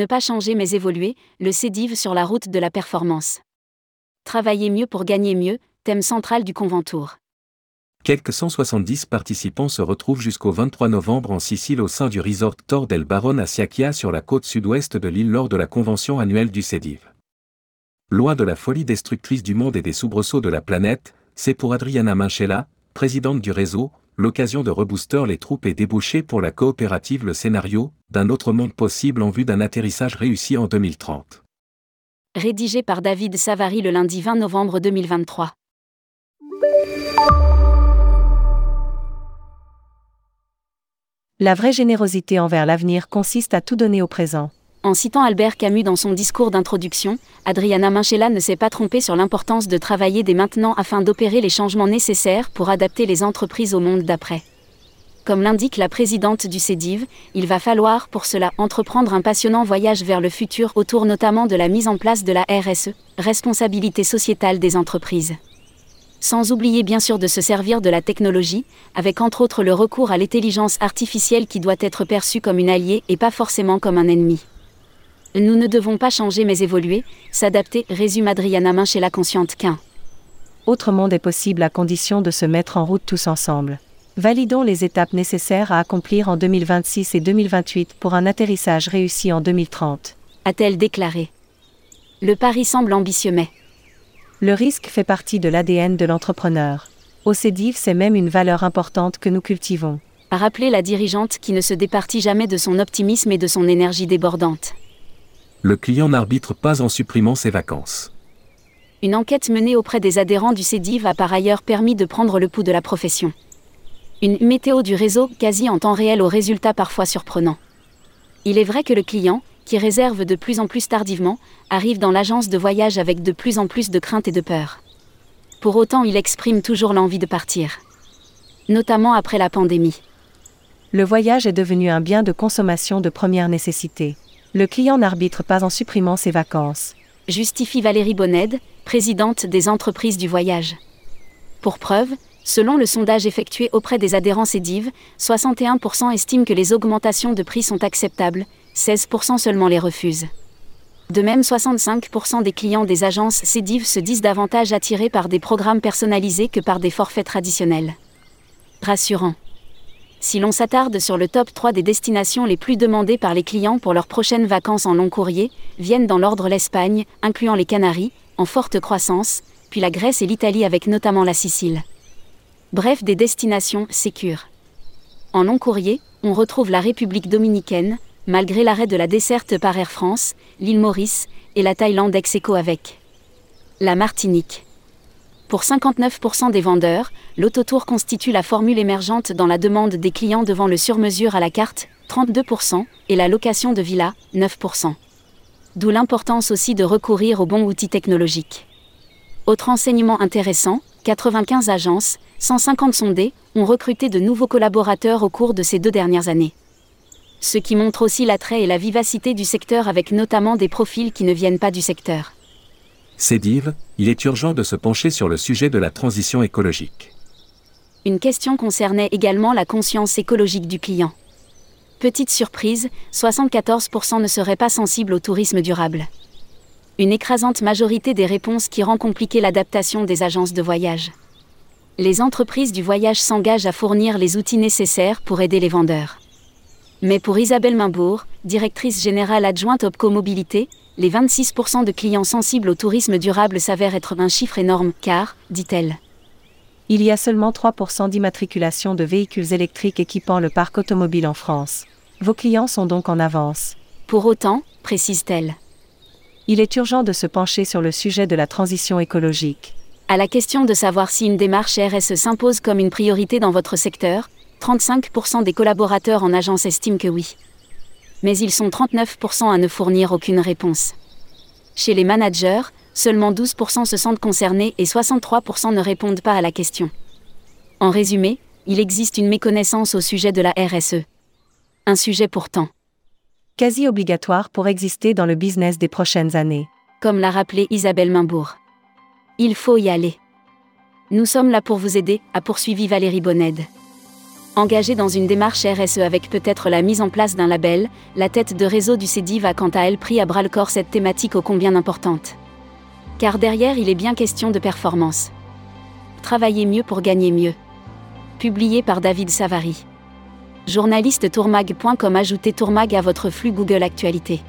Ne pas changer mais évoluer, le CEDIV sur la route de la performance. Travailler mieux pour gagner mieux, thème central du Conventour. Quelques 170 participants se retrouvent jusqu'au 23 novembre en Sicile au sein du resort Tor del Baron à Siakia sur la côte sud-ouest de l'île lors de la convention annuelle du CEDIV. Loin de la folie destructrice du monde et des soubresauts de la planète, c'est pour Adriana Minchella, présidente du réseau, l'occasion de rebooster les troupes et déboucher pour la coopérative le scénario d'un autre monde possible en vue d'un atterrissage réussi en 2030. Rédigé par David Savary le lundi 20 novembre 2023. La vraie générosité envers l'avenir consiste à tout donner au présent. En citant Albert Camus dans son discours d'introduction, Adriana Minchella ne s'est pas trompée sur l'importance de travailler dès maintenant afin d'opérer les changements nécessaires pour adapter les entreprises au monde d'après. Comme l'indique la présidente du CEDIV, il va falloir pour cela entreprendre un passionnant voyage vers le futur autour notamment de la mise en place de la RSE, responsabilité sociétale des entreprises sans oublier bien sûr de se servir de la technologie, avec entre autres le recours à l'intelligence artificielle qui doit être perçue comme une alliée et pas forcément comme un ennemi. Nous ne devons pas changer mais évoluer, s'adapter, résume Adriana Main chez la consciente qu'un. Autre monde est possible à condition de se mettre en route tous ensemble. Validons les étapes nécessaires à accomplir en 2026 et 2028 pour un atterrissage réussi en 2030. A-t-elle déclaré. Le pari semble ambitieux mais le risque fait partie de l'ADN de l'entrepreneur. Au CEDIV, c'est même une valeur importante que nous cultivons. A rappelé la dirigeante qui ne se départit jamais de son optimisme et de son énergie débordante. Le client n'arbitre pas en supprimant ses vacances. Une enquête menée auprès des adhérents du CEDIV a par ailleurs permis de prendre le pouls de la profession. Une météo du réseau quasi en temps réel aux résultats parfois surprenants. Il est vrai que le client, qui réserve de plus en plus tardivement, arrive dans l'agence de voyage avec de plus en plus de crainte et de peur. Pour autant, il exprime toujours l'envie de partir. Notamment après la pandémie. Le voyage est devenu un bien de consommation de première nécessité. Le client n'arbitre pas en supprimant ses vacances. Justifie Valérie Bonnède, présidente des entreprises du voyage. Pour preuve, selon le sondage effectué auprès des adhérents CEDIV, 61% estiment que les augmentations de prix sont acceptables, 16% seulement les refusent. De même, 65% des clients des agences CEDIV se disent davantage attirés par des programmes personnalisés que par des forfaits traditionnels. Rassurant. Si l'on s'attarde sur le top 3 des destinations les plus demandées par les clients pour leurs prochaines vacances en long courrier, viennent dans l'ordre l'Espagne, incluant les Canaries, en forte croissance, puis la Grèce et l'Italie avec notamment la Sicile. Bref, des destinations sécures. En long courrier, on retrouve la République dominicaine, malgré l'arrêt de la desserte par Air France, l'île Maurice et la Thaïlande ex avec la Martinique. Pour 59% des vendeurs, l'autotour constitue la formule émergente dans la demande des clients devant le sur-mesure à la carte, 32%, et la location de villa, 9%. D'où l'importance aussi de recourir aux bons outils technologiques. Autre enseignement intéressant, 95 agences, 150 sondées, ont recruté de nouveaux collaborateurs au cours de ces deux dernières années ce qui montre aussi l'attrait et la vivacité du secteur avec notamment des profils qui ne viennent pas du secteur. Cédive, il est urgent de se pencher sur le sujet de la transition écologique. Une question concernait également la conscience écologique du client. Petite surprise, 74% ne seraient pas sensibles au tourisme durable. Une écrasante majorité des réponses qui rend compliquée l'adaptation des agences de voyage. Les entreprises du voyage s'engagent à fournir les outils nécessaires pour aider les vendeurs. Mais pour Isabelle Mimbourg, directrice générale adjointe Opco Mobilité, les 26% de clients sensibles au tourisme durable s'avèrent être un chiffre énorme, car, dit-elle, il y a seulement 3% d'immatriculation de véhicules électriques équipant le parc automobile en France. Vos clients sont donc en avance. Pour autant, précise-t-elle, il est urgent de se pencher sur le sujet de la transition écologique. À la question de savoir si une démarche RSE s'impose comme une priorité dans votre secteur, 35% des collaborateurs en agence estiment que oui. Mais ils sont 39% à ne fournir aucune réponse. Chez les managers, seulement 12% se sentent concernés et 63% ne répondent pas à la question. En résumé, il existe une méconnaissance au sujet de la RSE. Un sujet pourtant quasi obligatoire pour exister dans le business des prochaines années. Comme l'a rappelé Isabelle Mimbourg. Il faut y aller. Nous sommes là pour vous aider, a poursuivi Valérie Bonnède. Engagée dans une démarche RSE avec peut-être la mise en place d'un label, la tête de réseau du CEDIV a quant à elle pris à bras le corps cette thématique ô combien importante. Car derrière, il est bien question de performance. Travailler mieux pour gagner mieux. Publié par David Savary. Journaliste tourmag.com Ajoutez Tourmag à votre flux Google Actualité.